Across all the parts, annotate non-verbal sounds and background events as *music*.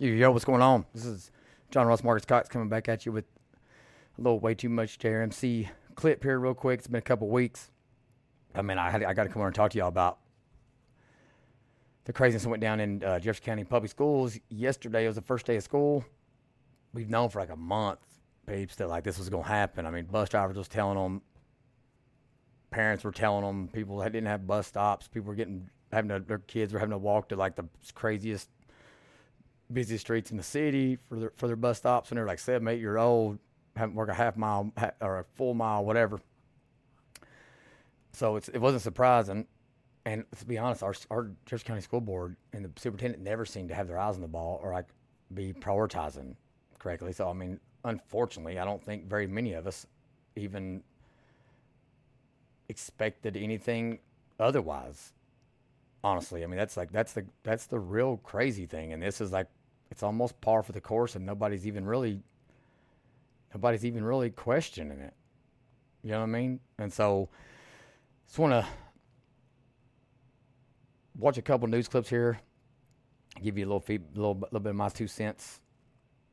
Yo, what's going on? This is John Ross Marcus Cox coming back at you with a little way too much JRMC clip here, real quick. It's been a couple weeks. I mean, I had I got to come over and talk to y'all about the craziness that went down in uh, Jefferson County Public Schools yesterday. It was the first day of school. We've known for like a month, babes, that like this was gonna happen. I mean, bus drivers was telling them, parents were telling them, people that didn't have bus stops, people were getting having to, their kids were having to walk to like the craziest busiest streets in the city for their for their bus stops and they're like seven, eight year old, haven't worked a half mile or a full mile, whatever. So it wasn't surprising. And to be honest, our our Jefferson County School Board and the superintendent never seemed to have their eyes on the ball or like be prioritizing correctly. So I mean, unfortunately, I don't think very many of us even expected anything otherwise. Honestly, I mean that's like that's the that's the real crazy thing, and this is like it's almost par for the course, and nobody's even really nobody's even really questioning it. You know what I mean? And so, just want to watch a couple news clips here, give you a little feed, little little bit of my two cents,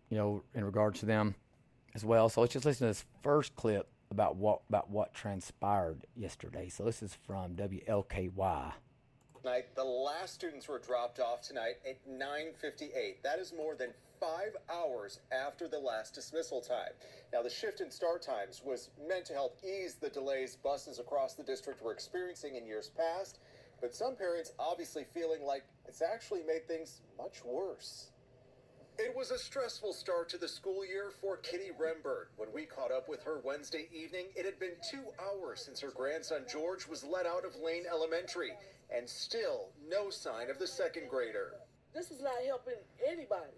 you know, in regards to them as well. So let's just listen to this first clip about what about what transpired yesterday. So this is from WLKY. Night, the last students were dropped off tonight at 9:58. That is more than five hours after the last dismissal time. Now, the shift in start times was meant to help ease the delays buses across the district were experiencing in years past, but some parents obviously feeling like it's actually made things much worse. It was a stressful start to the school year for Kitty Rembert. When we caught up with her Wednesday evening, it had been two hours since her grandson George was let out of Lane Elementary, and still no sign of the second grader. This is not helping anybody.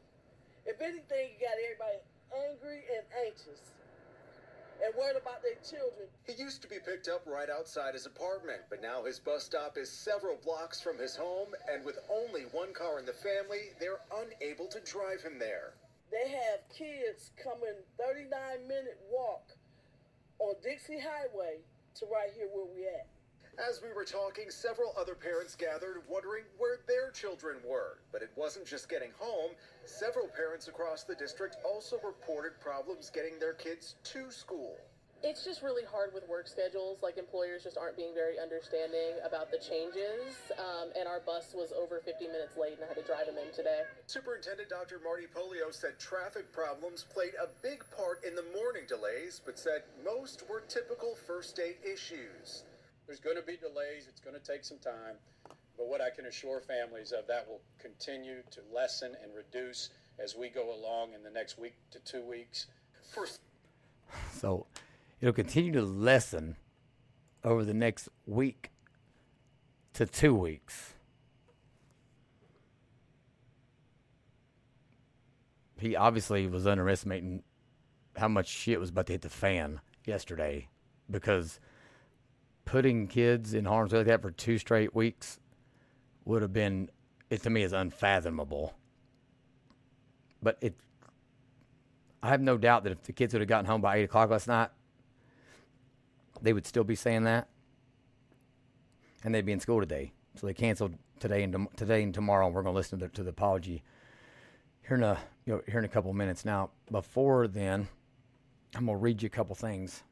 If anything, you got everybody angry and anxious and worried about their children. He used to be picked up right outside his apartment, but now his bus stop is several blocks from his home, and with only one car in the family, they're unable to drive him there. They have kids coming 39 minute walk on Dixie Highway to right here where we at. As we were talking, several other parents gathered wondering where their children were. But it wasn't just getting home. Several parents across the district also reported problems getting their kids to school. It's just really hard with work schedules. Like employers just aren't being very understanding about the changes. Um, and our bus was over 50 minutes late, and I had to drive him in today. Superintendent Dr. Marty Pollio said traffic problems played a big part in the morning delays, but said most were typical first day issues. There's going to be delays. It's going to take some time. But what I can assure families of that will continue to lessen and reduce as we go along in the next week to two weeks. First, So it'll continue to lessen over the next week to two weeks. He obviously was underestimating how much shit was about to hit the fan yesterday because putting kids in harm's way like that for two straight weeks would have been, it to me, is unfathomable. But it, I have no doubt that if the kids would have gotten home by eight o'clock last night, they would still be saying that, and they'd be in school today. So they canceled today and today and tomorrow. And we're going to listen to the, to the apology here in a you know, here in a couple of minutes. Now, before then, I'm going to read you a couple things.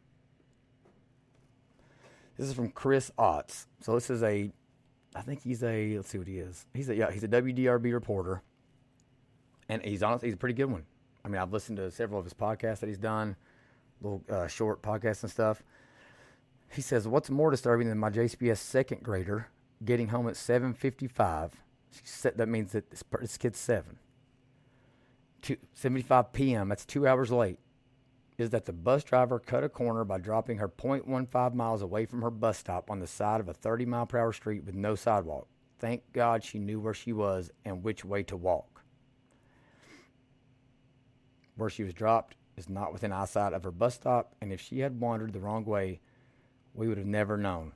This is from Chris Otts. So this is a, I think he's a. Let's see what he is. He's a yeah. He's a WDRB reporter, and he's honestly he's a pretty good one. I mean, I've listened to several of his podcasts that he's done, little uh, short podcasts and stuff. He says, "What's more disturbing than my JCPS second grader getting home at 7:55? That means that this, this kid's seven. Two, 75 p.m. That's two hours late. Is that the bus driver cut a corner by dropping her 0.15 miles away from her bus stop on the side of a 30 mile per hour street with no sidewalk? Thank God she knew where she was and which way to walk. Where she was dropped is not within eyesight of her bus stop, and if she had wandered the wrong way, we would have never known.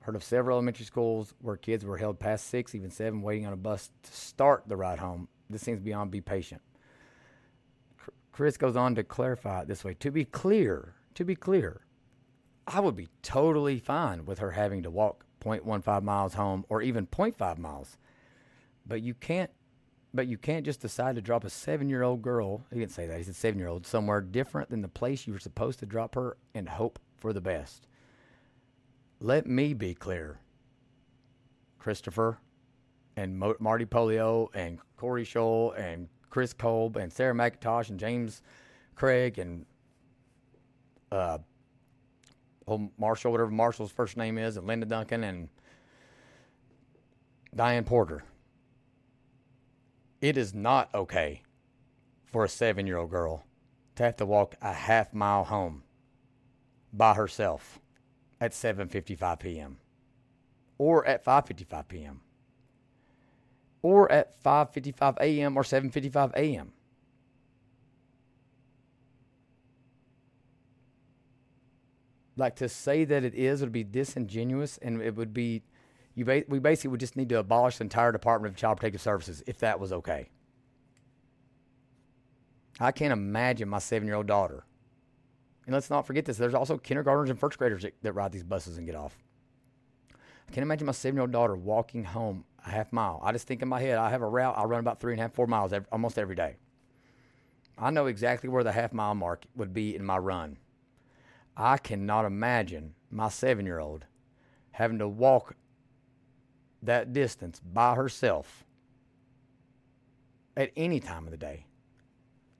Heard of several elementary schools where kids were held past six, even seven, waiting on a bus to start the ride home. This seems beyond be patient. Chris goes on to clarify it this way. To be clear, to be clear, I would be totally fine with her having to walk 0.15 miles home or even 0.5 miles. But you can't But you can't just decide to drop a seven year old girl, he didn't say that, he said seven year old, somewhere different than the place you were supposed to drop her and hope for the best. Let me be clear. Christopher and Marty Pollio and Corrie Shull and Chris Kolb and Sarah McIntosh and James Craig and uh, old Marshall, whatever Marshall's first name is, and Linda Duncan and Diane Porter. It is not okay for a seven year old girl to have to walk a half mile home by herself at 7:55 p.m. or at 5:55 p.m. or at 5:55 a.m. or 7:55 a.m. Like to say that it is would be disingenuous, and it would be you. Ba- we basically would just need to abolish the entire Department of Child Protective Services if that was okay. I can't imagine my seven-year-old daughter. And let's not forget this. There's also kindergartners and first graders that, that ride these buses and get off. I can't imagine my seven-year-old daughter walking home a half mile. I just think in my head, I have a route. I run about three and a half, four miles every, almost every day. I know exactly where the half mile mark would be in my run. I cannot imagine my seven year old having to walk that distance by herself at any time of the day.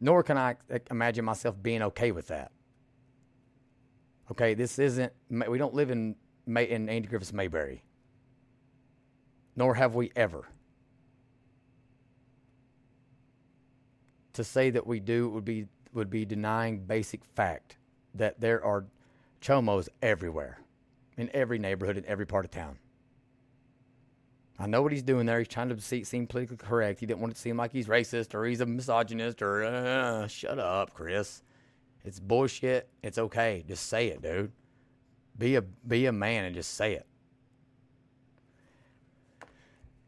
Nor can I eh, imagine myself being okay with that. Okay, this isn't, we don't live in, in Andy Griffith's Mayberry. Nor have we ever. To say that we do would be would be denying basic fact that there are chomos everywhere, in every neighborhood, in every part of town. I know what he's doing there. He's trying to see, seem politically correct. He didn't want it to seem like he's racist or he's a misogynist or uh, shut up, Chris. It's bullshit. It's okay. Just say it, dude. Be a be a man and just say it.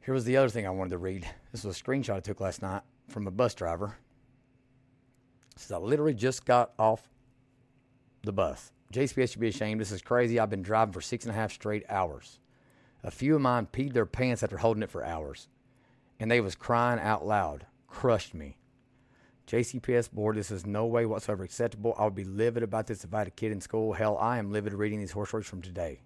Here was the other thing I wanted to read. This was a screenshot I took last night from a bus driver. Says I literally just got off the bus. JCPS should be ashamed. This is crazy. I've been driving for six and a half straight hours. A few of mine peed their pants after holding it for hours, and they was crying out loud. Crushed me. JCPS board, this is no way whatsoever acceptable. I would be livid about this if I had a kid in school. Hell, I am livid reading these horse stories from today.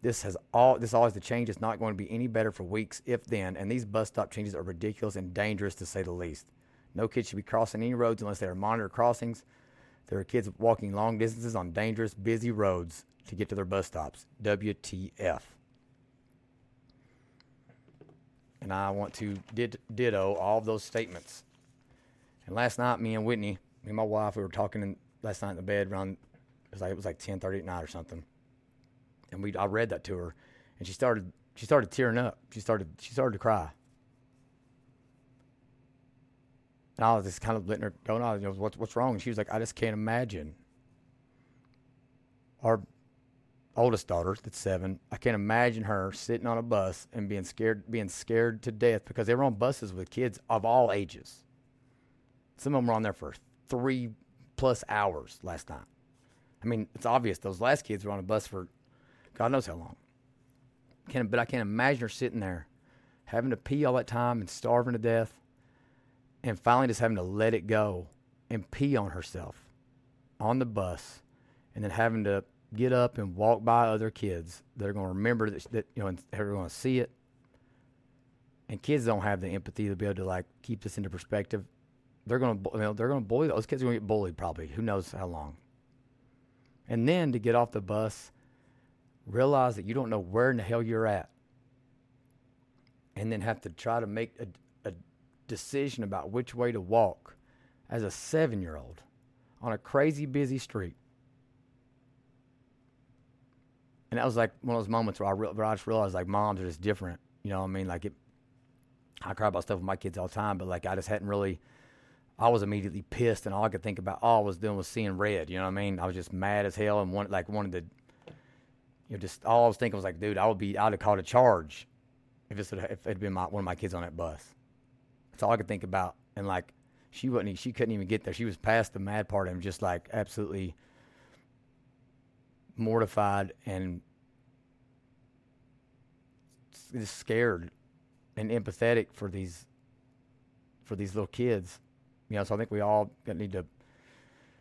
This has all this always the change is not going to be any better for weeks, if then, and these bus stop changes are ridiculous and dangerous to say the least. No kid should be crossing any roads unless they are monitored crossings. There are kids walking long distances on dangerous, busy roads to get to their bus stops. WTF. And I want to did, ditto all of those statements. And last night, me and Whitney, me and my wife, we were talking in, last night in the bed around, it was like, it was like 10.30 at night or something. And we, I read that to her, and she started, she started tearing up. She started, she started to cry. And I was just kind of letting her go, on, you know, what's, what's wrong? And she was like, I just can't imagine. Our oldest daughter, that's seven, I can't imagine her sitting on a bus and being scared, being scared to death because they were on buses with kids of all ages. Some of them were on there for three plus hours last night. I mean, it's obvious those last kids were on a bus for God knows how long. Can, but I can't imagine her sitting there having to pee all that time and starving to death and finally just having to let it go and pee on herself on the bus and then having to get up and walk by other kids that are going to remember that, that you know and they're going to see it. And kids don't have the empathy to be able to like keep this into perspective. They're going to you know, they're going to bully those kids are going to get bullied probably. Who knows how long. And then to get off the bus realize that you don't know where in the hell you're at and then have to try to make a, a decision about which way to walk as a seven year old on a crazy busy street. And that was like one of those moments where I, re- where I just realized like moms are just different. You know what I mean? Like it, I cry about stuff with my kids all the time, but like I just hadn't really, I was immediately pissed and all I could think about all I was doing was seeing red. You know what I mean? I was just mad as hell and wanted, like wanted to, you know, just all I was thinking was like, dude, I would be, I'd have called a charge if it if it had been my, one of my kids on that bus. That's all I could think about. And like, she wasn't, she couldn't even get there. She was past the mad part and just like absolutely mortified and just scared and empathetic for these for these little kids. You know, so I think we all need to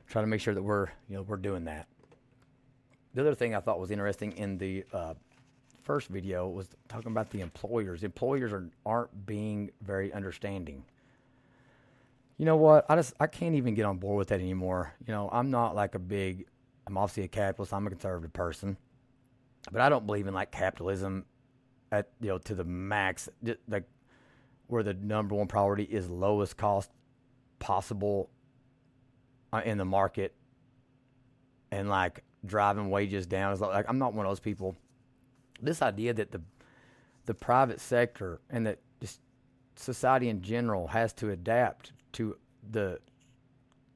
try to make sure that we're you know we're doing that. The other thing I thought was interesting in the uh, first video was talking about the employers. Employers are, aren't being very understanding. You know what? I just I can't even get on board with that anymore. You know, I'm not like a big. I'm obviously a capitalist. I'm a conservative person, but I don't believe in like capitalism at you know to the max. Like where the number one priority is lowest cost possible uh, in the market, and like driving wages down. Is like I'm not one of those people. This idea that the the private sector and that just society in general has to adapt to the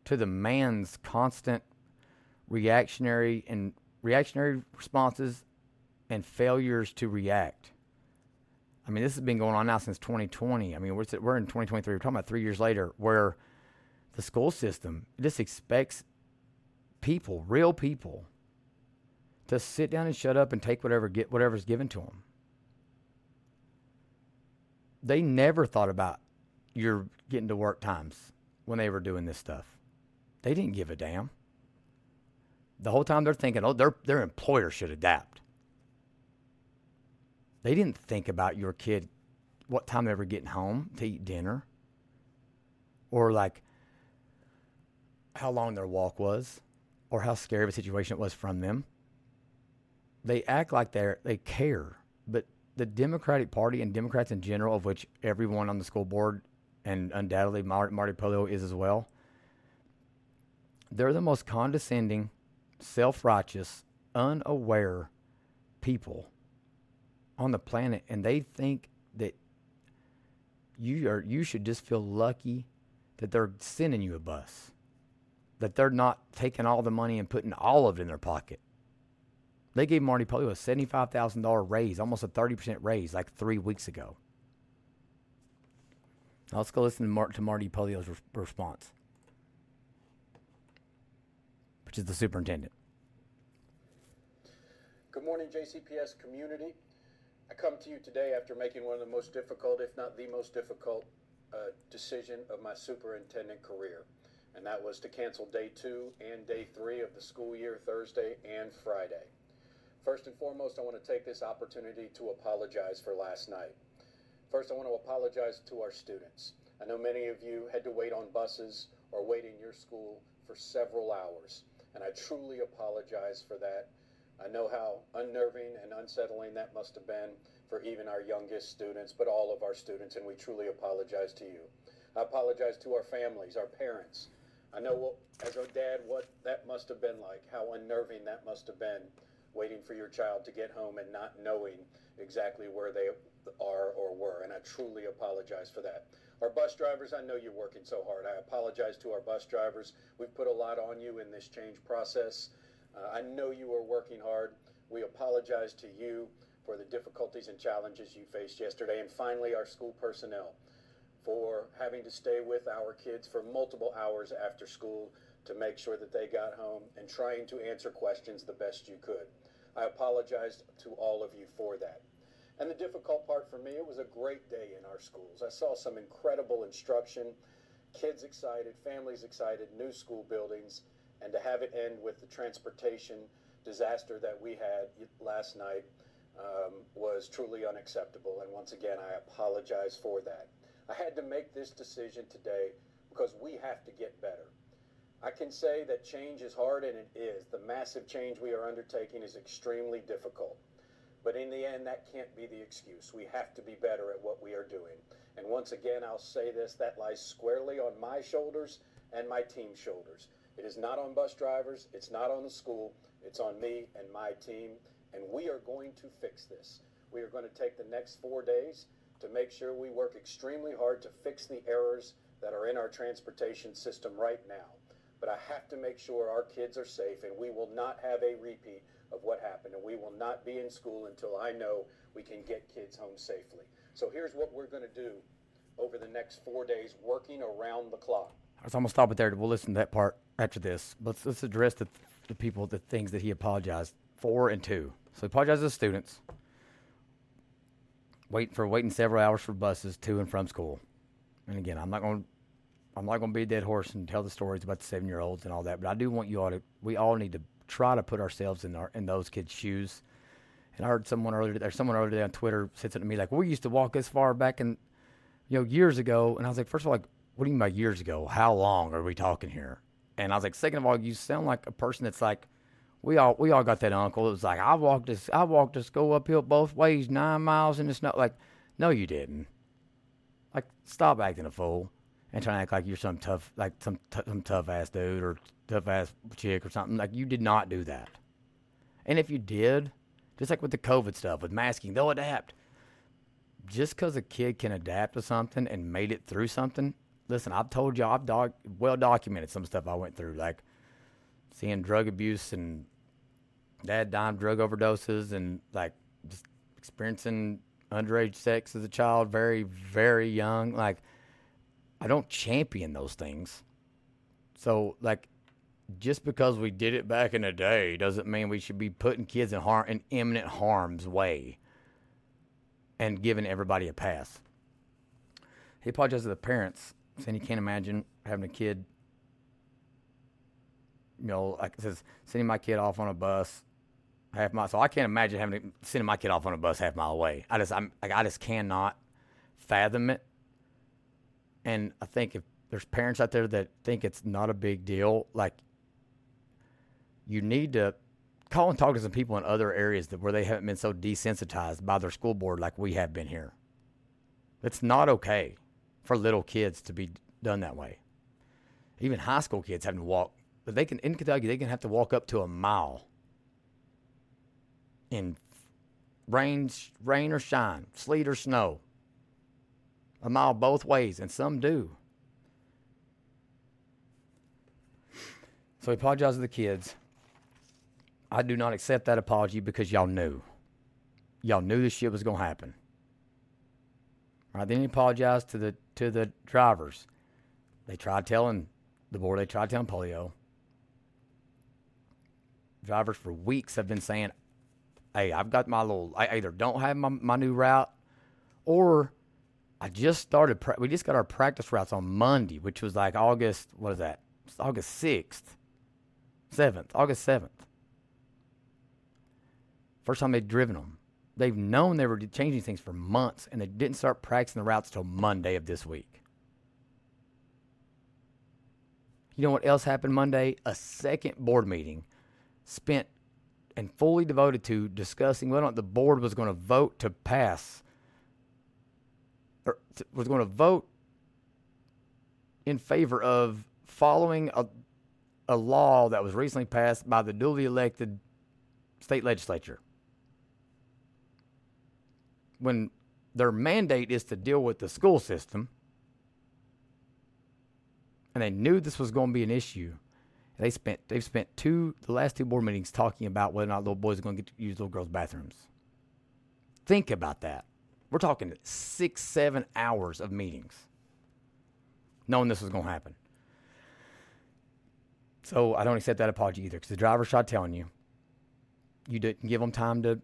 to the man's constant reactionary and reactionary responses and failures to react. I mean, this has been going on now since 2020. I mean, we're, we're in 2023. We're talking about three years later, where the school system just expects people, real people, to sit down and shut up and take whatever get whatever's given to them. They never thought about your getting to work times when they were doing this stuff. They didn't give a damn. The whole time they're thinking, oh, their their employer should adapt. They didn't think about your kid, what time they were getting home to eat dinner, or like how long their walk was, or how scary of a situation it was from them. They act like they they care, but the Democratic Party and Democrats in general, of which everyone on the school board and undoubtedly Marty, Marty Pollio is as well, they're the most condescending, self righteous, unaware people on the planet. And they think that you are you should just feel lucky that they're sending you a bus. That they're not taking all the money and putting all of it in their pocket. They gave Marty Pollio a $75,000 raise, almost a 30% raise, like three weeks ago. Now let's go listen to, Mar- to Marty Pollio's re- response, which is the superintendent. Good morning, JCPS community. I come to you today after making one of the most difficult, if not the most difficult, uh, decision of my superintendent career, and that was to cancel day two and day three of the school year, Thursday and Friday. First and foremost, I want to take this opportunity to apologize for last night. First, I want to apologize to our students. I know many of you had to wait on buses or wait in your school for several hours, and I truly apologize for that. I know how unnerving and unsettling that must have been for even our youngest students, but all of our students, and we truly apologize to you. I apologize to our families, our parents. I know what, as a dad what that must have been like, how unnerving that must have been waiting for your child to get home and not knowing exactly where they are or were. And I truly apologize for that. Our bus drivers, I know you're working so hard. I apologize to our bus drivers. We've put a lot on you in this change process. Uh, I know you are working hard. We apologize to you for the difficulties and challenges you faced yesterday. And finally, our school personnel for having to stay with our kids for multiple hours after school to make sure that they got home and trying to answer questions the best you could. I apologize to all of you for that. And the difficult part for me, it was a great day in our schools. I saw some incredible instruction, kids excited, families excited, new school buildings, and to have it end with the transportation disaster that we had last night um, was truly unacceptable. And once again, I apologize for that. I had to make this decision today because we have to get better. I can say that change is hard, and it is. The massive change we are undertaking is extremely difficult. But in the end, that can't be the excuse. We have to be better at what we are doing. And once again, I'll say this that lies squarely on my shoulders and my team's shoulders. It is not on bus drivers, it's not on the school, it's on me and my team. And we are going to fix this. We are going to take the next four days to make sure we work extremely hard to fix the errors that are in our transportation system right now but I have to make sure our kids are safe and we will not have a repeat of what happened and we will not be in school until I know we can get kids home safely. So here's what we're going to do over the next four days, working around the clock. I'm gonna stop it there. We'll listen to that part after this. Let's let's address the the people, the things that he apologized for and to. So he apologized to the students, waiting for waiting several hours for buses to and from school, And again, I'm not going. to I'm not going to be a dead horse and tell the stories about the seven year olds and all that. But I do want you all to. We all need to try to put ourselves in our in those kids' shoes. And I heard someone earlier. There's someone earlier today on Twitter said something to me like, "We used to walk this far back in, you know, years ago." And I was like, first of all, like, what do you mean by years ago? How long are we talking here? And I was like, second of all, you sound like a person that's like, we all we all got that uncle. It was like I walked this I walked to school uphill both ways, nine miles in the snow. Like, no, you didn't. Like, stop acting a fool and trying to act like you're some tough, like some t- some tough ass dude or tough ass chick or something. Like, you did not do that. And if you did, just like with the COVID stuff, with masking, they'll adapt. Just because a kid can adapt to something and made it through something, listen, I've told you, I've doc- well documented some stuff I went through, like seeing drug abuse and dad dying drug overdoses and like just experiencing underage sex as a child, very, very young. Like, I don't champion those things. So, like, just because we did it back in the day doesn't mean we should be putting kids in harm in imminent harm's way and giving everybody a pass. He apologized to the parents, saying he can't imagine having a kid. You know, like it says, sending my kid off on a bus half mile. So I can't imagine having to sending my kid off on a bus half mile away. I just, I'm, like, I just cannot fathom it. And I think if there's parents out there that think it's not a big deal, like you need to call and talk to some people in other areas that where they haven't been so desensitized by their school board like we have been here. It's not okay for little kids to be done that way. Even high school kids having to walk, but they can in Kentucky they can have to walk up to a mile in rain, rain or shine, sleet or snow. A mile both ways, and some do. So he apologized to the kids. I do not accept that apology because y'all knew. Y'all knew this shit was gonna happen. Right? Then he apologized to the to the drivers. They tried telling the board, they tried telling Pollio. Drivers for weeks have been saying, Hey, I've got my little I either don't have my, my new route or I just started. Pra- we just got our practice routes on Monday, which was like August. What is that? It's August sixth, seventh, August seventh. First time they'd driven them. They've known they were changing things for months, and they didn't start practicing the routes till Monday of this week. You know what else happened Monday? A second board meeting spent and fully devoted to discussing whether or not the board was going to vote to pass or was going to vote in favor of following a, a law that was recently passed by the duly elected state legislature. When their mandate is to deal with the school system, and they knew this was going to be an issue, they spent they've spent two the last two board meetings talking about whether or not little boys are going to get to use little girls' bathrooms. Think about that. We're talking six, seven hours of meetings, knowing this was going to happen. So I don't accept that apology either, because the driver tried telling you, you didn't give them time to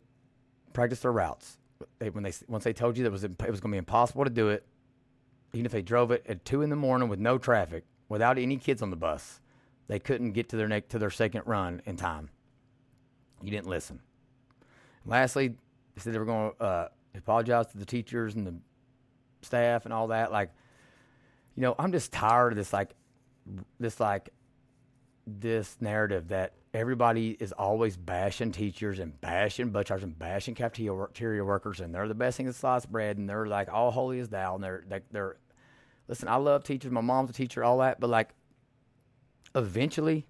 practice their routes. They, when they once they told you that it was it was going to be impossible to do it, even if they drove it at two in the morning with no traffic, without any kids on the bus, they couldn't get to their neck to their second run in time. You didn't listen. Lastly, they said they were going to uh, apologize to the teachers and the staff and all that. Like, you know, I'm just tired of this like this like this narrative that everybody is always bashing teachers and bashing butchers and bashing cafeteria workers and they're the best thing since sliced bread and they're like all holy as thou and they're like they're listen, I love teachers, my mom's a teacher, all that, but like eventually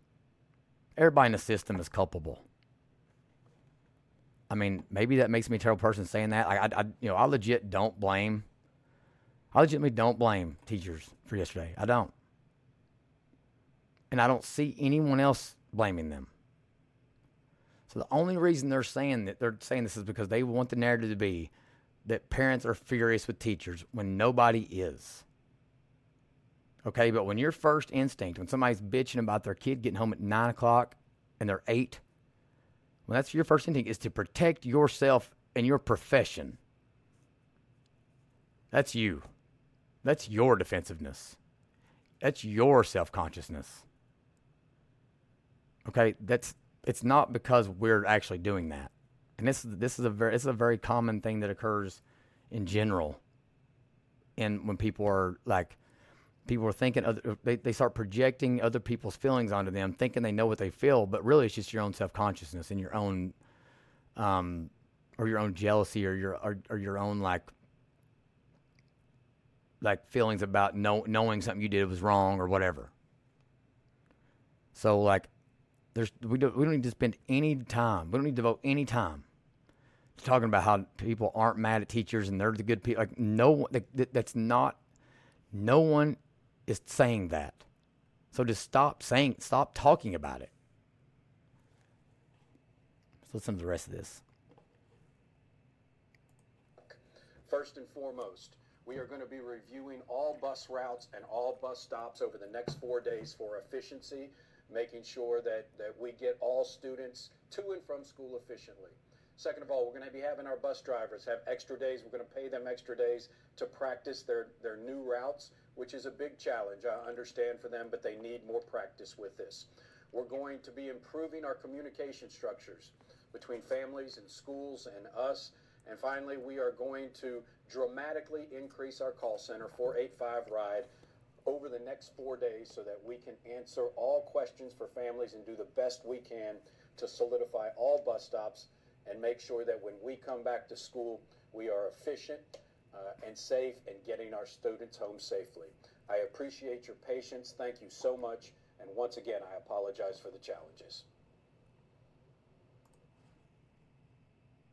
everybody in the system is culpable. I mean, maybe that makes me a terrible person saying that. Like, I, I, you know, I legit don't blame. I legitimately don't blame teachers for yesterday. I don't, and I don't see anyone else blaming them. So the only reason they're saying that they're saying this is because they want the narrative to be that parents are furious with teachers when nobody is. Okay, but when your first instinct, when somebody's bitching about their kid getting home at nine o'clock and they're eight, when that's your first instinct is to protect yourself and your profession. That's you. That's your defensiveness. That's your self consciousness. Okay, that's it's not because we're actually doing that. And this is this is a very this is a very common thing that occurs in general. And when people are like people are thinking other, they, they start projecting other people's feelings onto them thinking they know what they feel but really it's just your own self-consciousness and your own um or your own jealousy or your or, or your own like like feelings about know, knowing something you did was wrong or whatever. So like there's we don't we don't need to spend any time we don't need to devote any time to talking about how people aren't mad at teachers and they're the good people like no that, that's not no one is saying that. So just stop saying, stop talking about it. Let's listen to the rest of this. First and foremost, we are going to be reviewing all bus routes and all bus stops over the next four days for efficiency, making sure that, that we get all students to and from school efficiently. Second of all, we're going to be having our bus drivers have extra days. We're going to pay them extra days to practice their, their new routes which is a big challenge. I understand for them, but they need more practice with this. We're going to be improving our communication structures between families and schools and us. And finally, we are going to dramatically increase our call center 485 RIDE over the next four days so that we can answer all questions for families and do the best we can to solidify all bus stops and make sure that when we come back to school, we are efficient uh, and safe and getting our students home safely. I appreciate your patience. Thank you so much. And once again, I apologize for the challenges.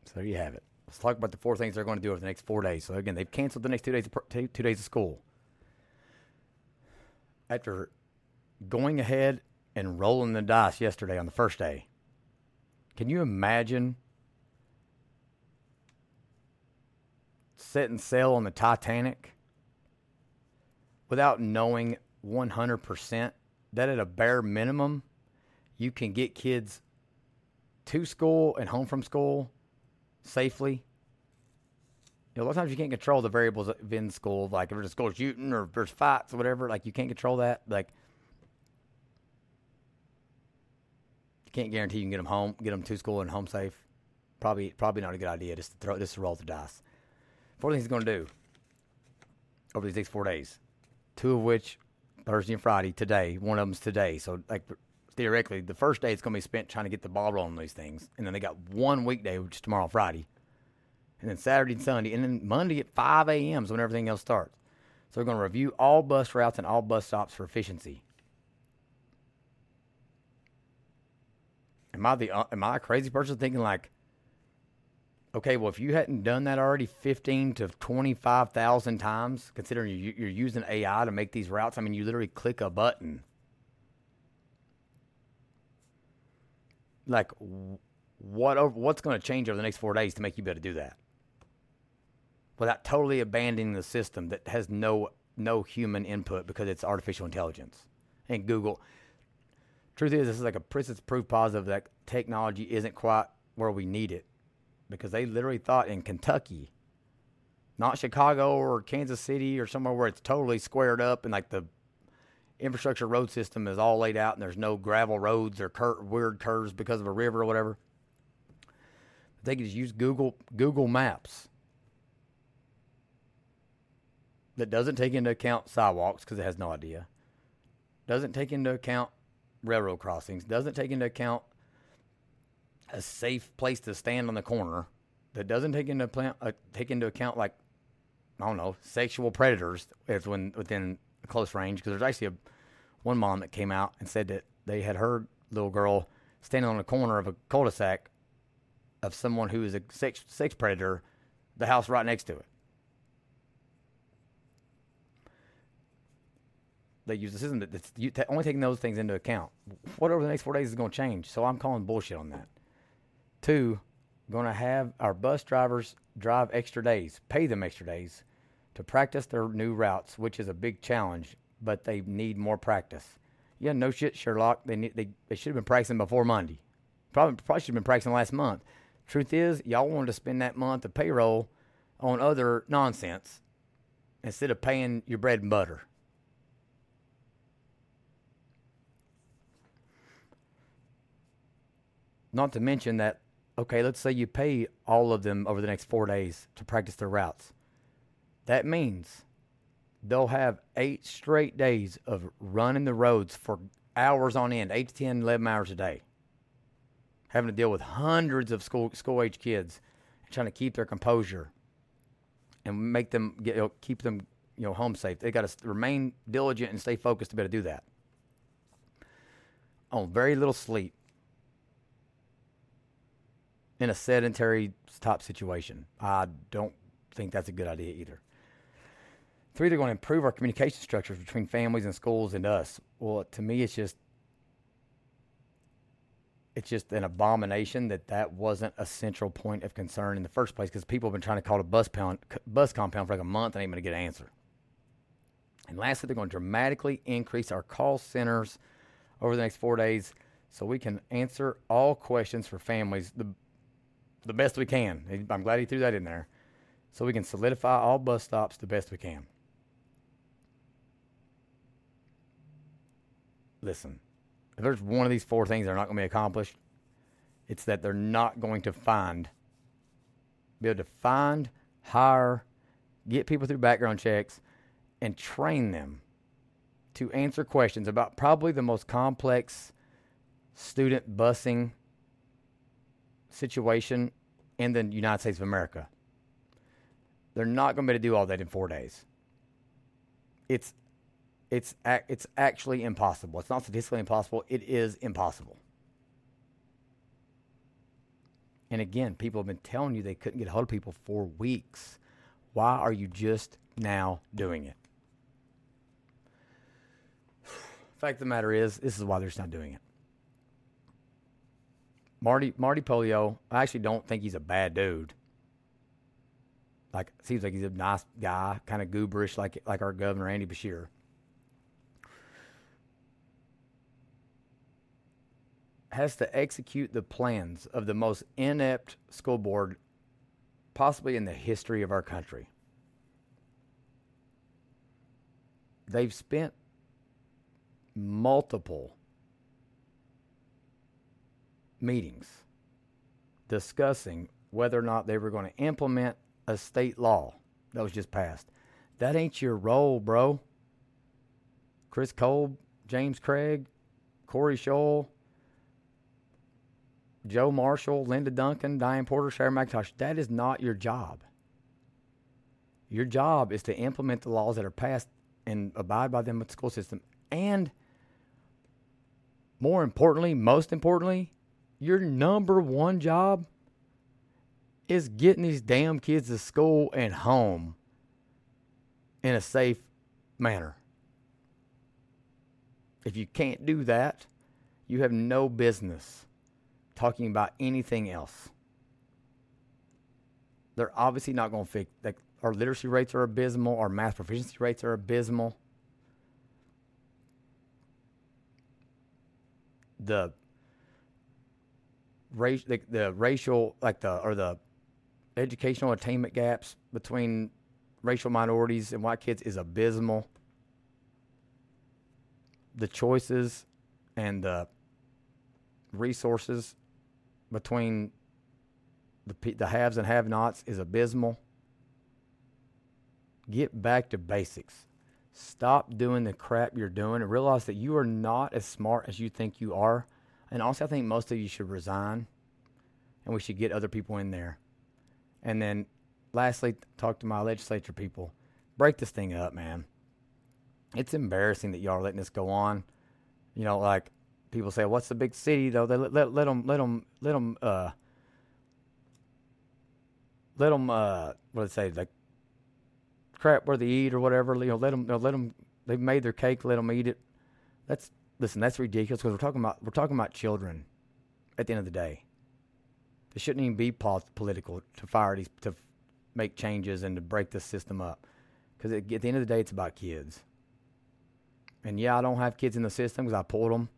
So there you have it. Let's talk about the four things they're going to do over the next four days. So again, they've canceled the next two days of, two, two days of school. After going ahead and rolling the dice yesterday on the first day, can you imagine setting sail on the Titanic without knowing 100% that at a bare minimum, you can get kids to school and home from school safely. You know, a lot of times you can't control the variables in school, like if there's a school shooting or if there's fights or whatever, like you can't control that. Like, you can't guarantee you can get them home, get them to school and home safe. Probably, probably not a good idea just to throw, just to roll the dice. Four things he's going to do over these next four days, two of which Thursday and Friday today. One of them's today. So, like, theoretically, the first day is going to be spent trying to get the ball rolling on these things. And then they got one weekday, which is tomorrow, Friday. And then Saturday and Sunday. And then Monday at 5 a.m. is when everything else starts. So, we're going to review all bus routes and all bus stops for efficiency. Am I the uh, am I a crazy person thinking like Okay, well, if you hadn't done that already 15 to 25,000 times, considering you're using AI to make these routes, I mean, you literally click a button. Like, what what's going to change over the next four days to make you be able to do that? Without totally abandoning the system that has no no human input because it's artificial intelligence. And Google, truth is, this is like a proof positive that technology isn't quite where we need it because they literally thought in Kentucky, not Chicago or Kansas City or somewhere where it's totally squared up and like the infrastructure road system is all laid out and there's no gravel roads or cur- weird curves because of a river or whatever. They could just use Google Google Maps that doesn't take into account sidewalks because it has no idea. Doesn't take into account railroad crossings. Doesn't take into account a safe place to stand on the corner that doesn't take into account, uh, take into account like I don't know sexual predators if when within close range because there's actually a one mom that came out and said that they had heard little girl standing on the corner of a cul-de-sac of someone who is a sex sex predator, the house right next to it. They use the system that's only taking those things into account. Whatever the next four days is going to change. So I'm calling bullshit on that. Two, going to have our bus drivers drive extra days, pay them extra days to practice their new routes, which is a big challenge, but they need more practice. Yeah, no shit, Sherlock. They need, they, they should have been practicing before Monday. Probably, probably should have been practicing last month. Truth is, y'all wanted to spend that month of payroll on other nonsense instead of paying your bread and butter. Not to mention that, okay, let's say you pay all of them over the next four days to practice their routes. That means they'll have eight straight days of running the roads for hours on end, 8 to 10, 11 hours a day. Having to deal with hundreds of school school age kids, trying to keep their composure and make them get you know, keep them you know home safe. They got to remain diligent and stay focused to be able to do that. On very little sleep in a sedentary top situation, I don't think that's a good idea either. Three, They're going to improve our communication structures between families and schools and us. Well, to me, it's just it's just an abomination that that wasn't a central point of concern in the first place because people have been trying to call a bus pound, bus compound for like a month and ain't going to get an answer. And lastly, they're going to dramatically increase our call centers over the next four days so we can answer all questions for families the the best we can. I'm glad he threw that in there. So we can solidify all bus stops the best we can. Listen, if there's one of these four things that are not going to be accomplished, it's that they're not going to find, be able to find, hire, get people through background checks, and train them to answer questions about probably the most complex student busing situation in the United States of America. They're not going to be able to do all that in four days. It's it's it's actually impossible. It's not statistically impossible. It is impossible. And again, people have been telling you they couldn't get a hold of people for weeks. Why are you just now doing it? *sighs* Fact of the matter is, this is why they're just not doing it. Marty Marty Pollio, I actually don't think he's a bad dude. Like seems like he's a nice guy, kind of gooberish, like like our governor Andy Beshear. has to execute the plans of the most inept school board possibly in the history of our country. They've spent multiple meetings discussing whether or not they were going to implement a state law that was just passed. That ain't your role, bro. Chris Kolb, James Craig, Corrie Shull, Joe Marshall, Linda Duncan, Diane Porter, Sharon McIntosh. That is not your job. Your job is to implement the laws that are passed and abide by them with the school system. And more importantly, most importantly, your number one job is getting these damn kids to school and home in a safe manner. If you can't do that, you have no business talking about anything else. They're obviously not going to fix. Like our literacy rates are abysmal. Our math proficiency rates are abysmal. The race, the, the racial, like the or the educational attainment gaps between racial minorities and white kids is abysmal. The choices and the resources between the the haves and have-nots is abysmal. Get back to basics. Stop doing the crap you're doing and realize that you are not as smart as you think you are. And also, I think most of you should resign and we should get other people in there. And then, lastly, talk to my legislature people. Break this thing up, man. It's embarrassing that y'all are letting this go on. You know, like people say, "What's the big city?" Though they let, let, let them let them let them uh, let them uh, what do they say like crap where they eat or whatever. You know, let them you know, let them they've made their cake, let them eat it. That's listen, that's ridiculous because we're talking about we're talking about children. At the end of the day, it shouldn't even be political to fire these to make changes and to break the system up because at the end of the day, it's about kids. And yeah, I don't have kids in the system because I pulled them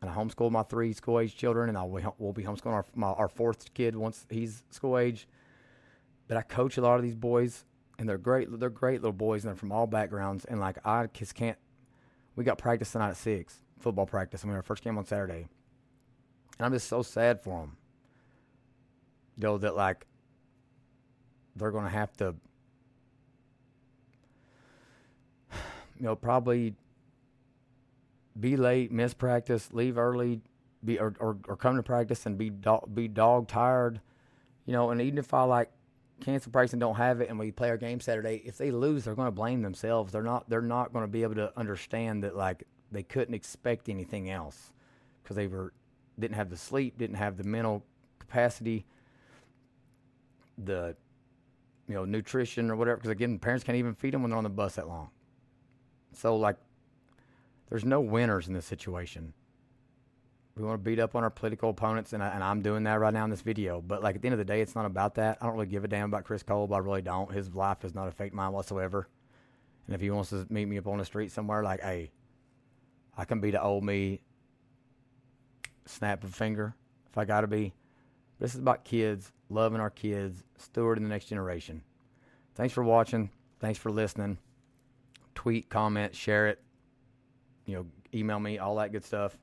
and I homeschool my three school age children, and I will be homeschooling our, my, our fourth kid once he's school age. But I coach a lot of these boys, and they're great. They're great little boys, and they're from all backgrounds. And like I just can't. We got practice tonight at six, football practice. I mean, our first game on Saturday, and I'm just so sad for them. Though that like they're going to have to, *sighs* you know, probably be late, miss practice, leave early, be or or, or come to practice and be dog, be dog tired, you know. And even if I like cancel practice and don't have it, and we play our game Saturday, if they lose, they're going to blame themselves. They're not they're not going to be able to understand that like they couldn't expect anything else because they were didn't have the sleep, didn't have the mental capacity, the you know nutrition or whatever. Because again, parents can't even feed them when they're on the bus that long. So like, there's no winners in this situation. We want to beat up on our political opponents, and, I, and I'm doing that right now in this video. But like at the end of the day, it's not about that. I don't really give a damn about Chris Kolb. I really don't. His life does not affect mine whatsoever. And if he wants to meet me up on the street somewhere, like, hey, I can be the old me. Snap a finger if I got to be. This is about kids, loving our kids, stewarding the next generation. Thanks for watching. Thanks for listening. Tweet, comment, share it. You know, email me, all that good stuff.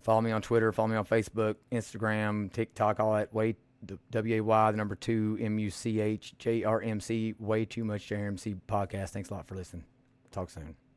Follow me on Twitter. Follow me on Facebook, Instagram, TikTok, all that. Way W A Y, the number two M U C H J R M C. Way too much JRMC podcast. Thanks a lot for listening. Talk soon.